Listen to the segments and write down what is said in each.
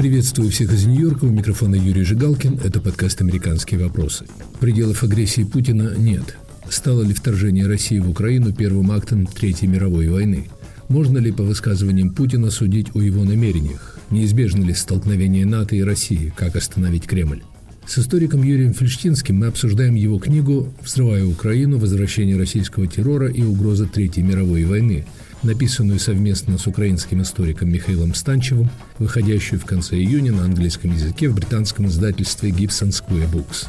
Приветствую всех из Нью-Йорка. У микрофона Юрий Жигалкин. Это подкаст «Американские вопросы». Пределов агрессии Путина нет. Стало ли вторжение России в Украину первым актом Третьей мировой войны? Можно ли по высказываниям Путина судить о его намерениях? Неизбежно ли столкновение НАТО и России? Как остановить Кремль? С историком Юрием Фельштинским мы обсуждаем его книгу «Взрывая Украину. Возвращение российского террора и угроза Третьей мировой войны», написанную совместно с украинским историком Михаилом Станчевым, выходящую в конце июня на английском языке в британском издательстве Gibson Square Books.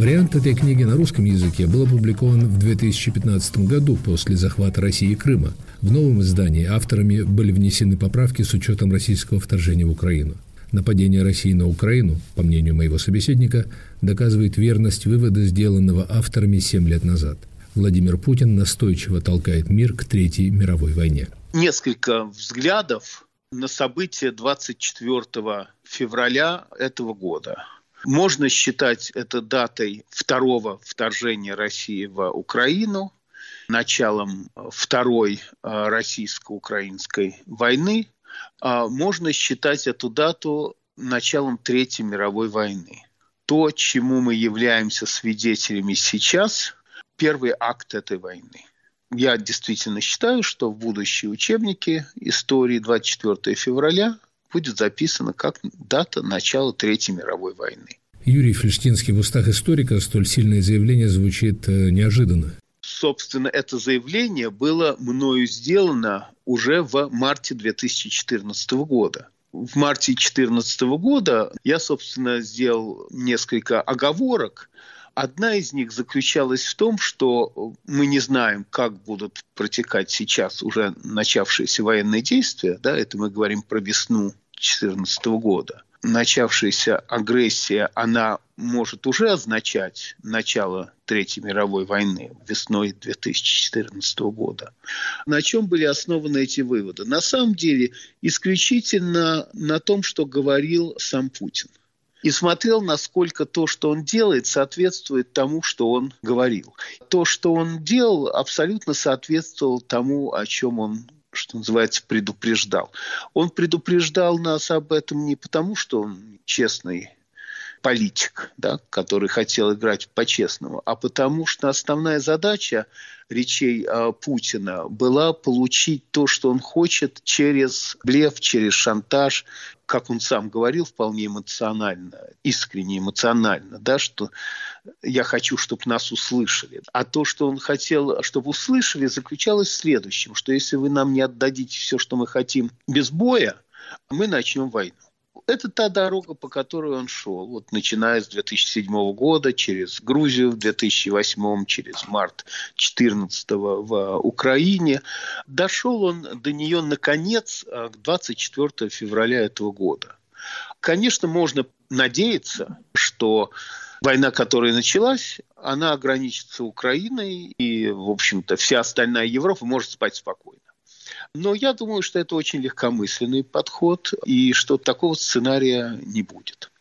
Вариант этой книги на русском языке был опубликован в 2015 году после захвата России Крыма. В новом издании авторами были внесены поправки с учетом российского вторжения в Украину. Нападение России на Украину, по мнению моего собеседника, доказывает верность вывода, сделанного авторами 7 лет назад. Владимир Путин настойчиво толкает мир к Третьей мировой войне. Несколько взглядов на события 24 февраля этого года. Можно считать это датой второго вторжения России в Украину, началом Второй э, российско-украинской войны, можно считать эту дату началом Третьей мировой войны. То, чему мы являемся свидетелями сейчас, первый акт этой войны. Я действительно считаю, что в будущие учебники истории 24 февраля будет записано как дата начала Третьей мировой войны. Юрий Фельштинский в устах историка столь сильное заявление звучит э, неожиданно собственно, это заявление было мною сделано уже в марте 2014 года. В марте 2014 года я, собственно, сделал несколько оговорок. Одна из них заключалась в том, что мы не знаем, как будут протекать сейчас уже начавшиеся военные действия. Да, это мы говорим про весну 2014 года начавшаяся агрессия, она может уже означать начало Третьей мировой войны весной 2014 года. На чем были основаны эти выводы? На самом деле исключительно на том, что говорил сам Путин. И смотрел, насколько то, что он делает, соответствует тому, что он говорил. То, что он делал, абсолютно соответствовало тому, о чем он что называется, предупреждал. Он предупреждал нас об этом не потому, что он честный политик, да, который хотел играть по-честному, а потому что основная задача речей э, Путина была получить то, что он хочет через блеф, через шантаж, как он сам говорил, вполне эмоционально, искренне эмоционально, да, что я хочу, чтобы нас услышали. А то, что он хотел, чтобы услышали, заключалось в следующем, что если вы нам не отдадите все, что мы хотим без боя, мы начнем войну. Это та дорога, по которой он шел. Вот начиная с 2007 года, через Грузию в 2008, через март 2014 в Украине. Дошел он до нее, наконец, к 24 февраля этого года. Конечно, можно надеяться, что война, которая началась, она ограничится Украиной, и, в общем-то, вся остальная Европа может спать спокойно. Но я думаю, что это очень легкомысленный подход, и что такого сценария не будет.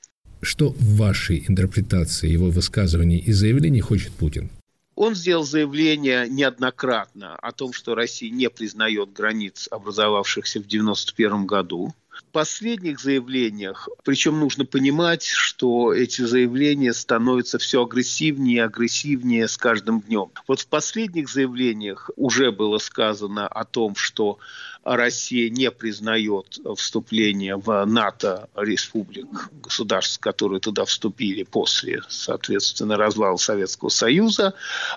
Что в вашей интерпретации его высказываний и заявлений хочет Путин? Он сделал заявление неоднократно о том, что Россия не признает границ, образовавшихся в 1991 году последних заявлениях, причем нужно понимать, что эти заявления становятся все агрессивнее и агрессивнее с каждым днем. Вот в последних заявлениях уже было сказано о том, что Россия не признает вступление в НАТО республик, государств, которые туда вступили после, соответственно, развала Советского Союза.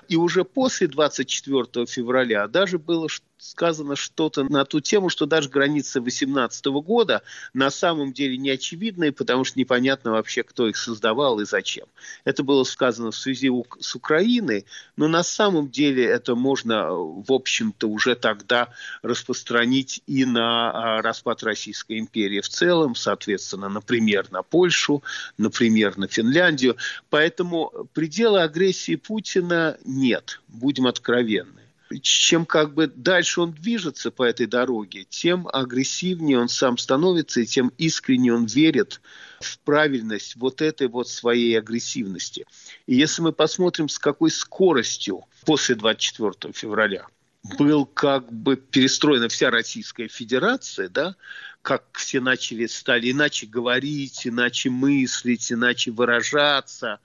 И уже после 24 февраля даже было сказано что-то на ту тему, что даже границы 18 года на самом деле не очевидные, потому что непонятно вообще, кто их создавал и зачем. Это было сказано в связи с Украиной, но на самом деле это можно, в общем-то, уже тогда распространить и на а, распад Российской империи в целом, соответственно, например, на Польшу, например, на Финляндию. Поэтому предела агрессии Путина нет, будем откровенны чем как бы дальше он движется по этой дороге, тем агрессивнее он сам становится, и тем искренне он верит в правильность вот этой вот своей агрессивности. И если мы посмотрим, с какой скоростью после 24 февраля был как бы перестроена вся Российская Федерация, да, как все начали, стали иначе говорить, иначе мыслить, иначе выражаться.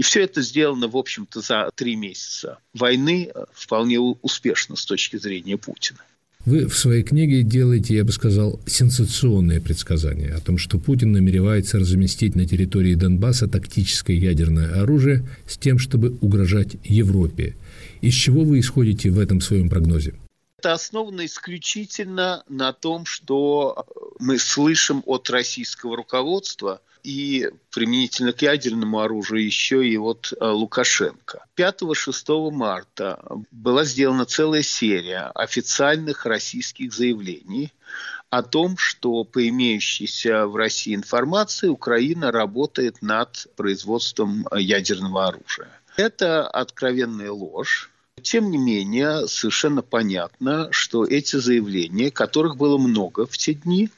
И все это сделано, в общем-то, за три месяца войны вполне успешно с точки зрения Путина. Вы в своей книге делаете, я бы сказал, сенсационные предсказания о том, что Путин намеревается разместить на территории Донбасса тактическое ядерное оружие с тем, чтобы угрожать Европе. Из чего вы исходите в этом своем прогнозе? Это основано исключительно на том, что мы слышим от российского руководства и применительно к ядерному оружию еще и от э, Лукашенко. 5-6 марта была сделана целая серия официальных российских заявлений о том, что по имеющейся в России информации Украина работает над производством ядерного оружия. Это откровенная ложь. Тем не менее, совершенно понятно, что эти заявления, которых было много в те дни,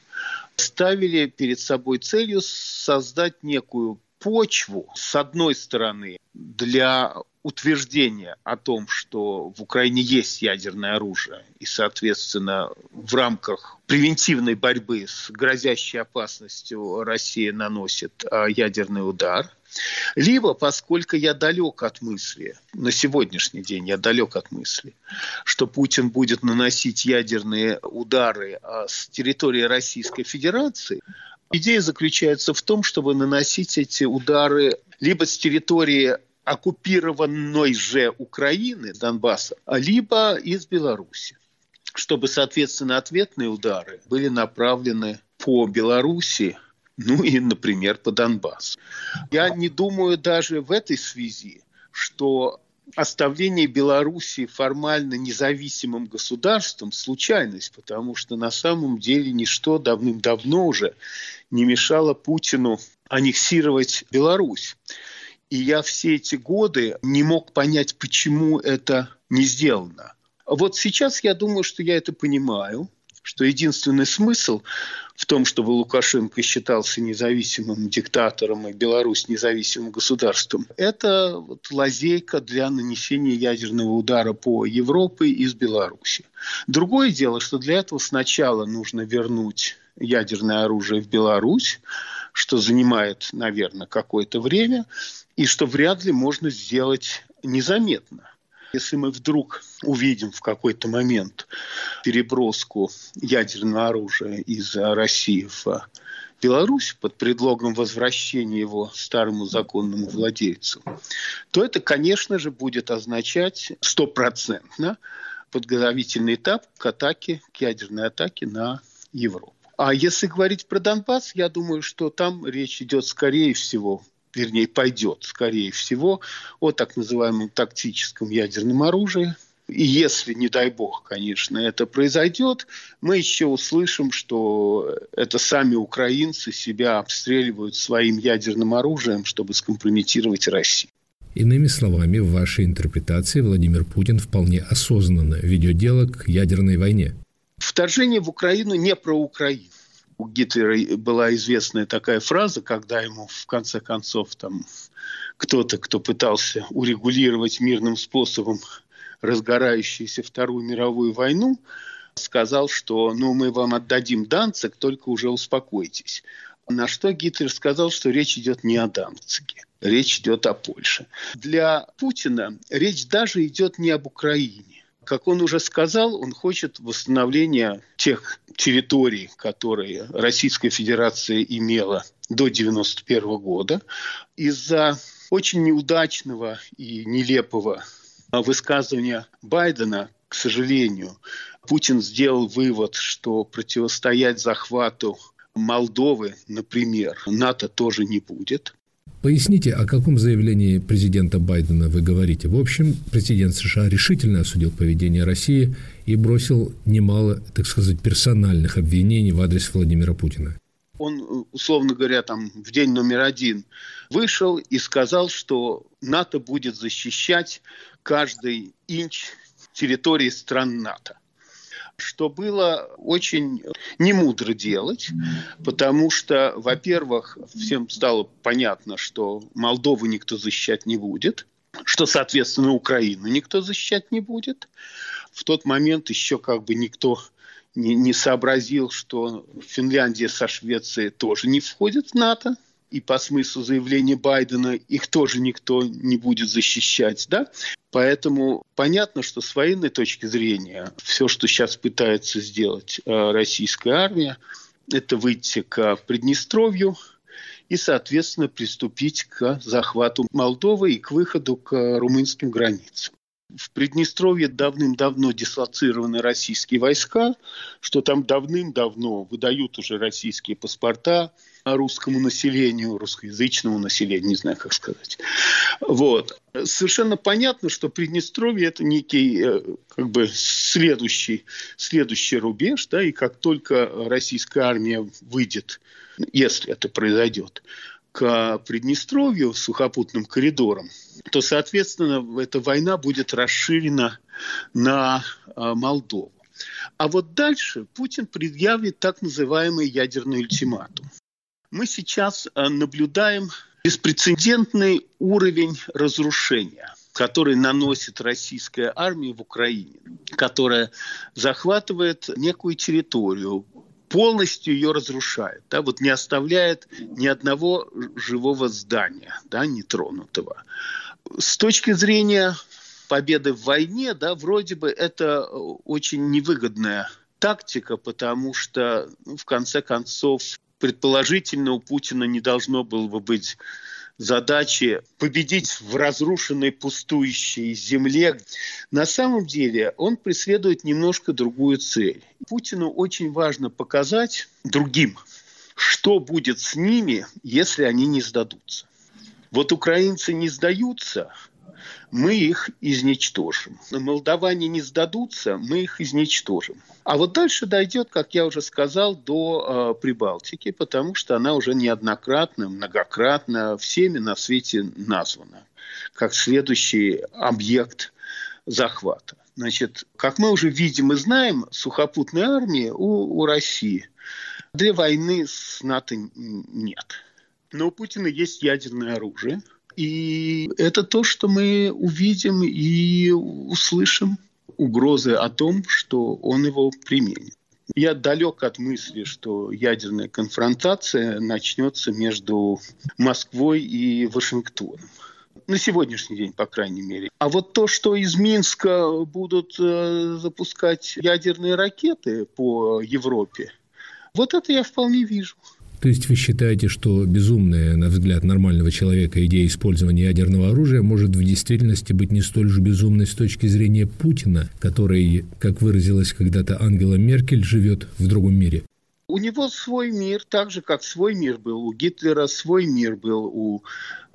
ставили перед собой целью создать некую почву, с одной стороны, для утверждения о том, что в Украине есть ядерное оружие, и, соответственно, в рамках превентивной борьбы с грозящей опасностью Россия наносит а, ядерный удар – либо, поскольку я далек от мысли, на сегодняшний день я далек от мысли, что Путин будет наносить ядерные удары а, с территории Российской Федерации, идея заключается в том, чтобы наносить эти удары либо с территории оккупированной же Украины, Донбасса, либо из Беларуси чтобы, соответственно, ответные удары были направлены по Беларуси, ну и, например, по Донбассу. Я не думаю даже в этой связи, что оставление Белоруссии формально независимым государством – случайность, потому что на самом деле ничто давным-давно уже не мешало Путину аннексировать Беларусь. И я все эти годы не мог понять, почему это не сделано. Вот сейчас я думаю, что я это понимаю – что единственный смысл в том, чтобы Лукашенко считался независимым диктатором и Беларусь независимым государством, это вот лазейка для нанесения ядерного удара по Европе из Беларуси. Другое дело, что для этого сначала нужно вернуть ядерное оружие в Беларусь, что занимает, наверное, какое-то время, и что вряд ли можно сделать незаметно. Если мы вдруг увидим в какой-то момент переброску ядерного оружия из России в Беларусь под предлогом возвращения его старому законному владельцу, то это, конечно же, будет означать стопроцентно подготовительный этап к атаке, к ядерной атаке на Европу. А если говорить про Донбасс, я думаю, что там речь идет, скорее всего, вернее, пойдет, скорее всего, о так называемом тактическом ядерном оружии. И если, не дай бог, конечно, это произойдет, мы еще услышим, что это сами украинцы себя обстреливают своим ядерным оружием, чтобы скомпрометировать Россию. Иными словами, в вашей интерпретации Владимир Путин вполне осознанно ведет дело к ядерной войне. Вторжение в Украину не про Украину у Гитлера была известная такая фраза, когда ему в конце концов там кто-то, кто пытался урегулировать мирным способом разгорающуюся Вторую мировую войну, сказал, что ну, мы вам отдадим Данцик, только уже успокойтесь. На что Гитлер сказал, что речь идет не о Данциге, речь идет о Польше. Для Путина речь даже идет не об Украине. Как он уже сказал, он хочет восстановления тех территорий, которые Российская Федерация имела до 1991 года. Из-за очень неудачного и нелепого высказывания Байдена, к сожалению, Путин сделал вывод, что противостоять захвату Молдовы, например, НАТО тоже не будет. Поясните, о каком заявлении президента Байдена вы говорите? В общем, президент США решительно осудил поведение России и бросил немало, так сказать, персональных обвинений в адрес Владимира Путина. Он, условно говоря, там в день номер один вышел и сказал, что НАТО будет защищать каждый инч территории стран НАТО что было очень немудро делать, потому что, во-первых, всем стало понятно, что Молдову никто защищать не будет, что, соответственно, Украину никто защищать не будет. В тот момент еще как бы никто не, не сообразил, что Финляндия со Швецией тоже не входят в НАТО, и по смыслу заявления Байдена их тоже никто не будет защищать, да? Поэтому понятно, что с военной точки зрения все, что сейчас пытается сделать э, российская армия, это выйти к Приднестровью и, соответственно, приступить к захвату Молдовы и к выходу к румынским границам в Приднестровье давным-давно дислоцированы российские войска, что там давным-давно выдают уже российские паспорта русскому населению, русскоязычному населению, не знаю, как сказать. Вот. Совершенно понятно, что Приднестровье – это некий э, как бы следующий, следующий рубеж, да, и как только российская армия выйдет, если это произойдет, к Приднестровью сухопутным коридором, то, соответственно, эта война будет расширена на а, Молдову. А вот дальше Путин предъявит так называемый ядерный ультиматум. Мы сейчас а, наблюдаем беспрецедентный уровень разрушения, который наносит российская армия в Украине, которая захватывает некую территорию, полностью ее разрушает, да, вот не оставляет ни одного живого здания, да, нетронутого. С точки зрения победы в войне, да, вроде бы это очень невыгодная тактика, потому что, ну, в конце концов, предположительно у Путина не должно было бы быть задачи победить в разрушенной пустующей земле. На самом деле он преследует немножко другую цель. Путину очень важно показать другим, что будет с ними, если они не сдадутся. Вот украинцы не сдаются – мы их изничтожим. Молдаване не сдадутся, мы их изничтожим. А вот дальше дойдет, как я уже сказал, до э, Прибалтики, потому что она уже неоднократно, многократно всеми на свете названа как следующий объект захвата. Значит, как мы уже видим и знаем, сухопутной армии у, у России для войны с НАТО нет. Но у Путина есть ядерное оружие – и это то, что мы увидим и услышим угрозы о том, что он его применит. Я далек от мысли, что ядерная конфронтация начнется между Москвой и Вашингтоном. На сегодняшний день, по крайней мере. А вот то, что из Минска будут э, запускать ядерные ракеты по Европе, вот это я вполне вижу. То есть вы считаете, что безумная, на взгляд нормального человека, идея использования ядерного оружия может в действительности быть не столь же безумной с точки зрения Путина, который, как выразилась когда-то Ангела Меркель, живет в другом мире? У него свой мир, так же, как свой мир был у Гитлера, свой мир был у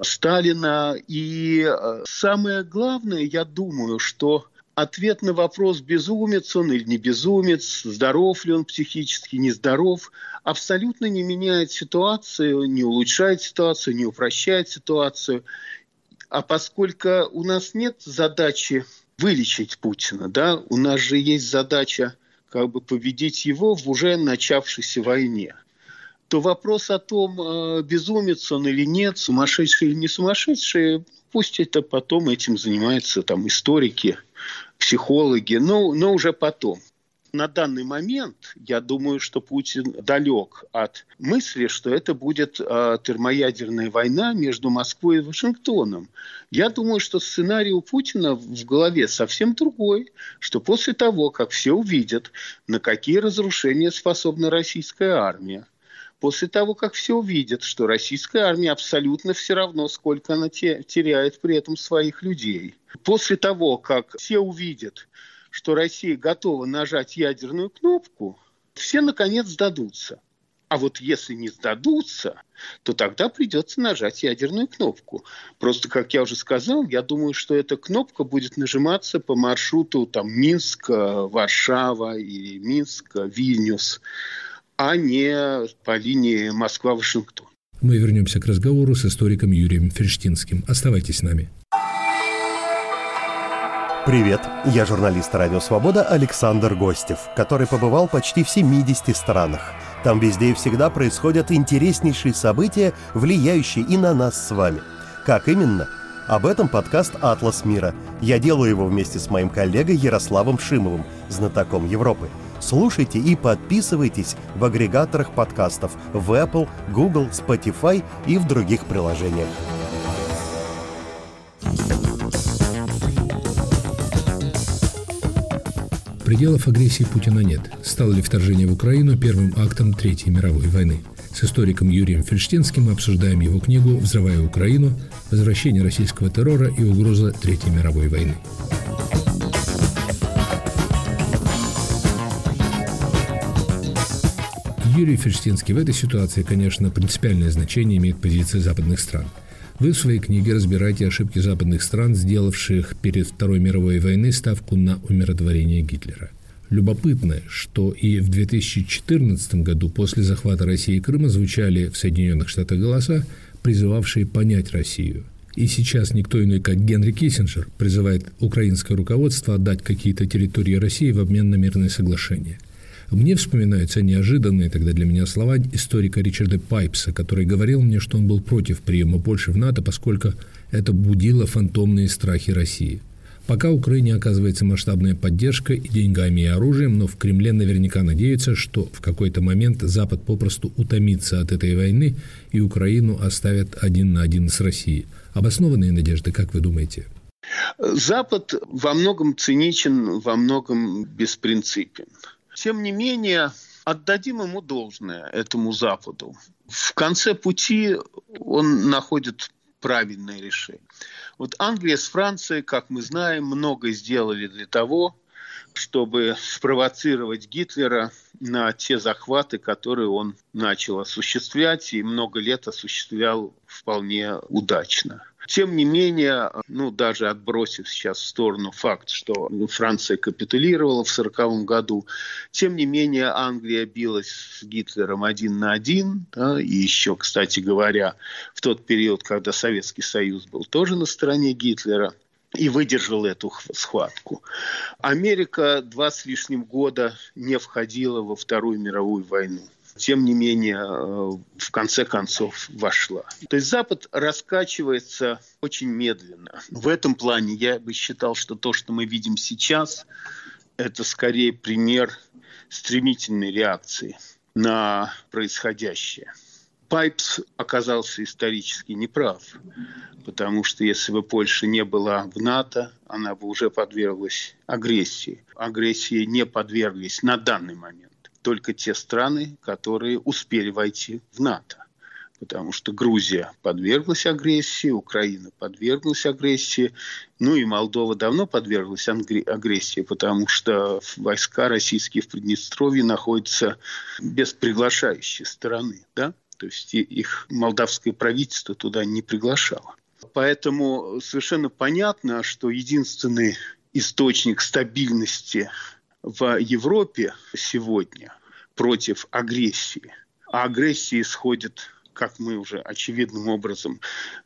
Сталина. И э, самое главное, я думаю, что ответ на вопрос, безумец он или не безумец, здоров ли он психически, нездоров, абсолютно не меняет ситуацию, не улучшает ситуацию, не упрощает ситуацию. А поскольку у нас нет задачи вылечить Путина, да, у нас же есть задача как бы победить его в уже начавшейся войне то вопрос о том, э, безумец он или нет, сумасшедший или не сумасшедший, пусть это потом этим занимаются там историки, психологи, но, но уже потом. На данный момент я думаю, что Путин далек от мысли, что это будет э, термоядерная война между Москвой и Вашингтоном. Я думаю, что сценарий у Путина в голове совсем другой, что после того, как все увидят, на какие разрушения способна российская армия, после того, как все увидят, что российская армия абсолютно все равно, сколько она теряет при этом своих людей. После того, как все увидят, что Россия готова нажать ядерную кнопку, все наконец сдадутся. А вот если не сдадутся, то тогда придется нажать ядерную кнопку. Просто, как я уже сказал, я думаю, что эта кнопка будет нажиматься по маршруту там, Минск, Варшава или Минск, Вильнюс а не по линии Москва-Вашингтон. Мы вернемся к разговору с историком Юрием Ферштинским. Оставайтесь с нами. Привет, я журналист «Радио Свобода» Александр Гостев, который побывал почти в 70 странах. Там везде и всегда происходят интереснейшие события, влияющие и на нас с вами. Как именно? Об этом подкаст «Атлас мира». Я делаю его вместе с моим коллегой Ярославом Шимовым, знатоком Европы. Слушайте и подписывайтесь в агрегаторах подкастов в Apple, Google, Spotify и в других приложениях. Пределов агрессии Путина нет. Стало ли вторжение в Украину первым актом Третьей мировой войны? С историком Юрием Фельштинским мы обсуждаем его книгу «Взрывая Украину. Возвращение российского террора и угроза Третьей мировой войны». Юрий Фельштинский в этой ситуации, конечно, принципиальное значение имеет позиция западных стран. Вы в своей книге разбираете ошибки западных стран, сделавших перед Второй мировой войной ставку на умиротворение Гитлера. Любопытно, что и в 2014 году после захвата России и Крыма звучали в Соединенных Штатах голоса, призывавшие понять Россию. И сейчас никто иной, как Генри Киссинджер, призывает украинское руководство отдать какие-то территории России в обмен на мирное соглашение. Мне вспоминаются неожиданные тогда для меня слова историка Ричарда Пайпса, который говорил мне, что он был против приема Польши в НАТО, поскольку это будило фантомные страхи России. Пока Украине оказывается масштабная поддержка и деньгами, и оружием, но в Кремле наверняка надеются, что в какой-то момент Запад попросту утомится от этой войны и Украину оставят один на один с Россией. Обоснованные надежды, как вы думаете? Запад во многом циничен, во многом беспринципен. Тем не менее, отдадим ему должное, этому Западу. В конце пути он находит правильное решение. Вот Англия с Францией, как мы знаем, много сделали для того, чтобы спровоцировать Гитлера на те захваты, которые он начал осуществлять и много лет осуществлял вполне удачно. Тем не менее, ну, даже отбросив сейчас в сторону факт, что Франция капитулировала в 1940 году, тем не менее Англия билась с Гитлером один на один. Да, и еще, кстати говоря, в тот период, когда Советский Союз был тоже на стороне Гитлера, и выдержал эту схватку. Америка два с лишним года не входила во Вторую мировую войну тем не менее, э, в конце концов вошла. То есть Запад раскачивается очень медленно. В этом плане я бы считал, что то, что мы видим сейчас, это скорее пример стремительной реакции на происходящее. Пайпс оказался исторически неправ, потому что если бы Польша не была в НАТО, она бы уже подверглась агрессии. Агрессии не подверглись на данный момент только те страны, которые успели войти в НАТО. Потому что Грузия подверглась агрессии, Украина подверглась агрессии, ну и Молдова давно подверглась агрессии, потому что войска российские в Приднестровье находятся без приглашающей стороны. Да? То есть их молдавское правительство туда не приглашало. Поэтому совершенно понятно, что единственный источник стабильности в Европе сегодня против агрессии. А агрессия исходит, как мы уже очевидным образом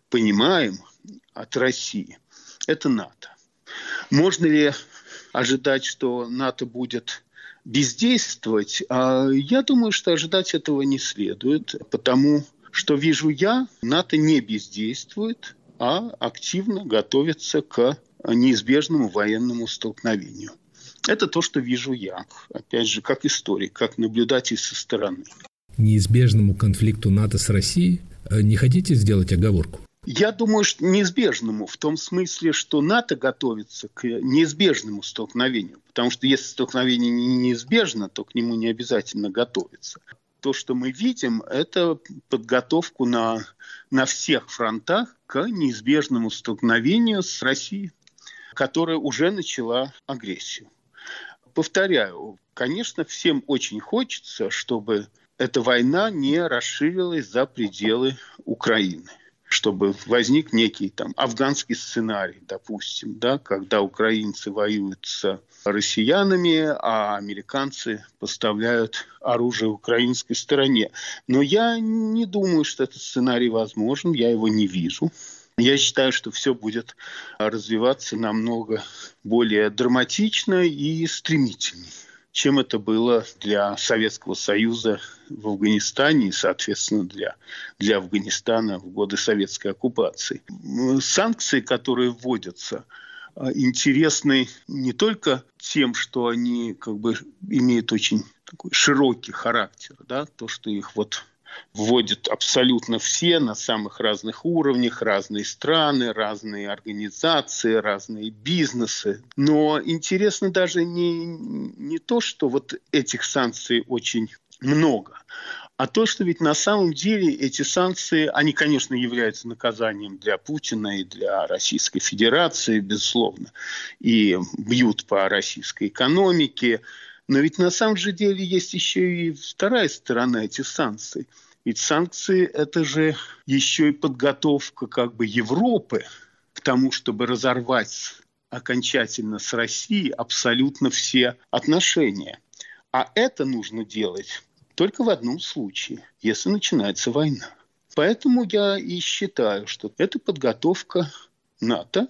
понимаем, от России. Это НАТО. Можно ли ожидать, что НАТО будет бездействовать? А я думаю, что ожидать этого не следует, потому что вижу я, НАТО не бездействует, а активно готовится к неизбежному военному столкновению. Это то, что вижу я, опять же, как историк, как наблюдатель со стороны. Неизбежному конфликту НАТО с Россией э, не хотите сделать оговорку? Я думаю, что неизбежному, в том смысле, что НАТО готовится к неизбежному столкновению. Потому что если столкновение неизбежно, то к нему не обязательно готовиться. То, что мы видим, это подготовку на, на всех фронтах к неизбежному столкновению с Россией, которая уже начала агрессию повторяю, конечно, всем очень хочется, чтобы эта война не расширилась за пределы Украины чтобы возник некий там афганский сценарий, допустим, да, когда украинцы воюют с россиянами, а американцы поставляют оружие украинской стороне. Но я не думаю, что этот сценарий возможен, я его не вижу. Я считаю, что все будет развиваться намного более драматично и стремительнее. чем это было для Советского Союза в Афганистане и, соответственно, для, для Афганистана в годы советской оккупации. Санкции, которые вводятся, а, интересны не только тем, что они как бы имеют очень такой широкий характер, да, то, что их вот вводят абсолютно все на самых разных уровнях, разные страны, разные организации, разные бизнесы. Но интересно даже не, не то, что вот этих санкций очень много, а то, что ведь на самом деле эти санкции, они, конечно, являются наказанием для Путина и для Российской Федерации, безусловно, и бьют по российской экономике, но ведь на самом же деле есть еще и вторая сторона этих санкций. Ведь санкции – это же еще и подготовка как бы Европы к тому, чтобы разорвать окончательно с Россией абсолютно все отношения. А это нужно делать только в одном случае, если начинается война. Поэтому я и считаю, что это подготовка НАТО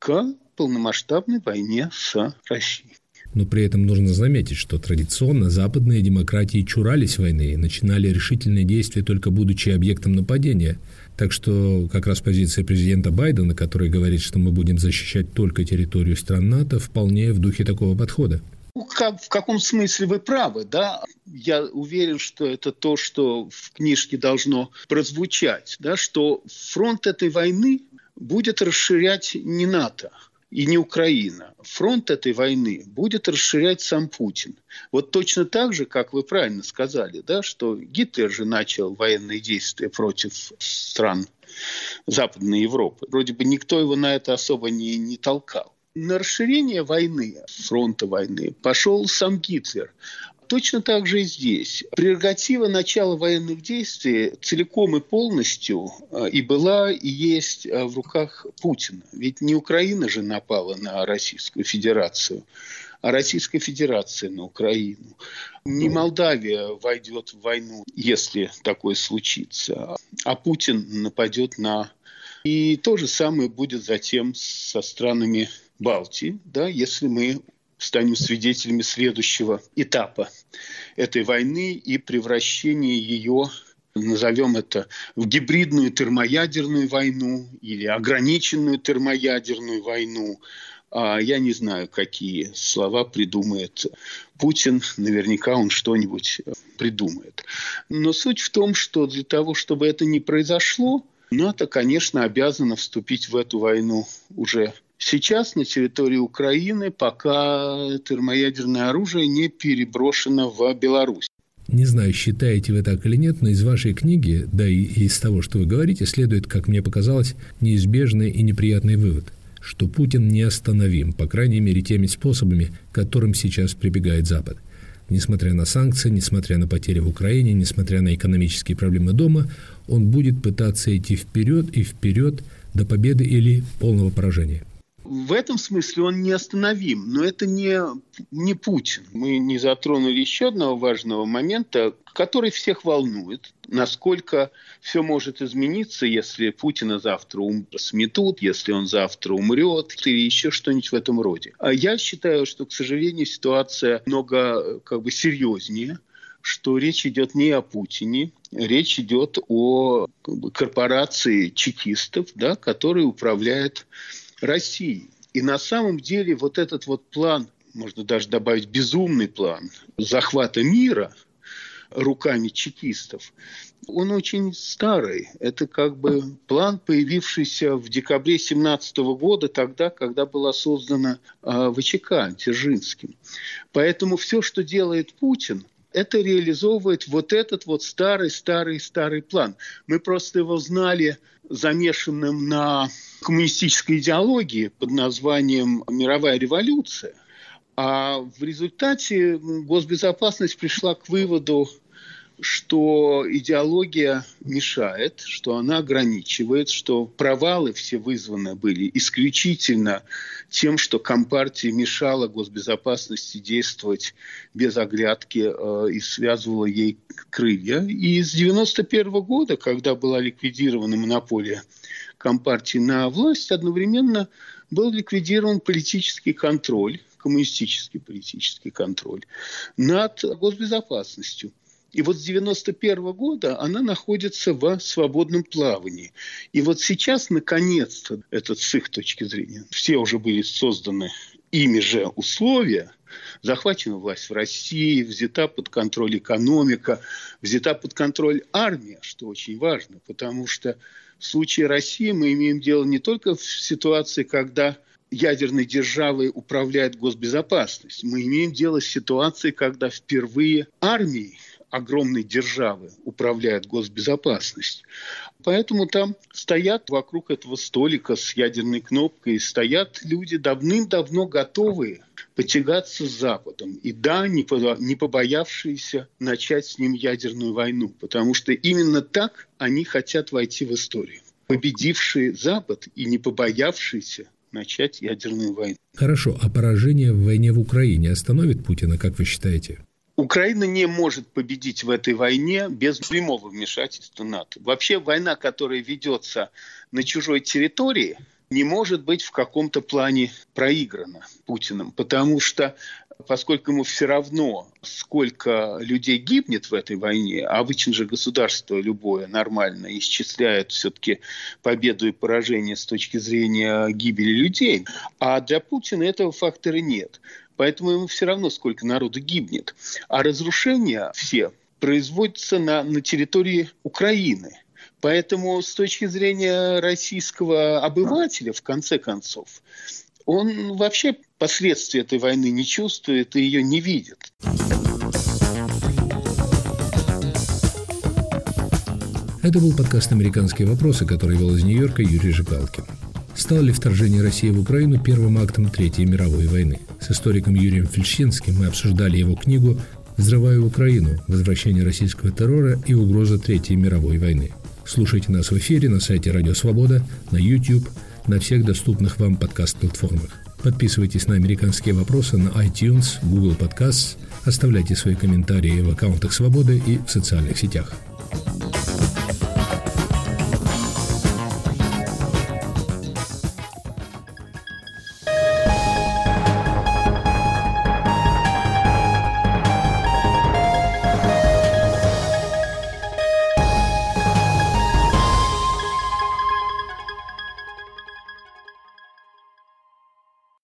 к полномасштабной войне с Россией. Но при этом нужно заметить, что традиционно западные демократии чурались войны и начинали решительные действия только будучи объектом нападения. Так что как раз позиция президента Байдена, который говорит, что мы будем защищать только территорию стран НАТО, вполне в духе такого подхода. Ну, как, в каком смысле вы правы, да? Я уверен, что это то, что в книжке должно прозвучать, да, что фронт этой войны будет расширять не НАТО, и не Украина. Фронт этой войны будет расширять сам Путин. Вот точно так же, как вы правильно сказали, да, что Гитлер же начал военные действия против стран Западной Европы. Вроде бы никто его на это особо не, не толкал. На расширение войны, фронта войны, пошел сам Гитлер. Точно так же и здесь. Прерогатива начала военных действий целиком и полностью э, и была, и есть э, в руках Путина. Ведь не Украина же напала на Российскую Федерацию, а Российская Федерация на Украину. Не Молдавия войдет в войну, если такое случится, а Путин нападет на... И то же самое будет затем со странами Балтии, да, если мы станем свидетелями следующего этапа этой войны и превращения ее назовем это, в гибридную термоядерную войну или ограниченную термоядерную войну. А я не знаю, какие слова придумает Путин. Наверняка он что-нибудь придумает. Но суть в том, что для того, чтобы это не произошло, НАТО, конечно, обязано вступить в эту войну уже Сейчас на территории Украины пока термоядерное оружие не переброшено в Беларусь. Не знаю, считаете вы так или нет, но из вашей книги, да и из того, что вы говорите, следует, как мне показалось, неизбежный и неприятный вывод, что Путин неостановим, по крайней мере, теми способами, которым сейчас прибегает Запад. Несмотря на санкции, несмотря на потери в Украине, несмотря на экономические проблемы дома, он будет пытаться идти вперед и вперед до победы или полного поражения в этом смысле он неостановим, но это не, не Путин. Мы не затронули еще одного важного момента, который всех волнует. Насколько все может измениться, если Путина завтра ум... сметут, если он завтра умрет, или еще что-нибудь в этом роде. А я считаю, что, к сожалению, ситуация много как бы серьезнее что речь идет не о Путине, речь идет о как бы, корпорации чекистов, да, которые управляют России. И на самом деле вот этот вот план, можно даже добавить безумный план захвата мира руками чекистов, он очень старый. Это как бы план, появившийся в декабре 17 года, тогда, когда была создана э, ВЧК Дзержинским. Поэтому все, что делает Путин, это реализовывает вот этот вот старый-старый-старый план. Мы просто его знали замешанным на коммунистической идеологии под названием «Мировая революция». А в результате госбезопасность пришла к выводу, что идеология мешает, что она ограничивает, что провалы все вызваны были исключительно тем, что Компартия мешала госбезопасности действовать без оглядки э, и связывала ей крылья. И с 1991 года, когда была ликвидирована монополия Компартии на власть, одновременно был ликвидирован политический контроль коммунистический политический контроль над госбезопасностью. И вот с 91 года она находится в свободном плавании. И вот сейчас, наконец-то, это с их точки зрения, все уже были созданы ими же условия, захвачена власть в России, взята под контроль экономика, взята под контроль армия, что очень важно, потому что в случае России мы имеем дело не только в ситуации, когда ядерной державой управляет госбезопасность. Мы имеем дело с ситуацией, когда впервые армией огромной державы управляет госбезопасность. Поэтому там стоят вокруг этого столика с ядерной кнопкой, стоят люди давным-давно готовые потягаться с Западом. И да, не, побоявшиеся начать с ним ядерную войну, потому что именно так они хотят войти в историю. Победившие Запад и не побоявшиеся начать ядерную войну. Хорошо, а поражение в войне в Украине остановит Путина, как вы считаете? Украина не может победить в этой войне без прямого вмешательства НАТО. Вообще война, которая ведется на чужой территории, не может быть в каком-то плане проиграна Путиным, потому что поскольку ему все равно, сколько людей гибнет в этой войне, а обычно же государство любое нормально исчисляет все-таки победу и поражение с точки зрения гибели людей, а для Путина этого фактора нет. Поэтому ему все равно, сколько народу гибнет. А разрушения все производятся на, на территории Украины. Поэтому с точки зрения российского обывателя, в конце концов, он вообще последствий этой войны не чувствует и ее не видит. Это был подкаст «Американские вопросы», который вел из Нью-Йорка Юрий Жигалкин. Стало ли вторжение России в Украину первым актом Третьей мировой войны? С историком Юрием Фельдшинским мы обсуждали его книгу «Взрываю Украину. Возвращение российского террора и угроза Третьей мировой войны». Слушайте нас в эфире на сайте Радио Свобода, на YouTube, на всех доступных вам подкаст-платформах. Подписывайтесь на «Американские вопросы» на iTunes, Google Podcasts, оставляйте свои комментарии в аккаунтах Свободы и в социальных сетях.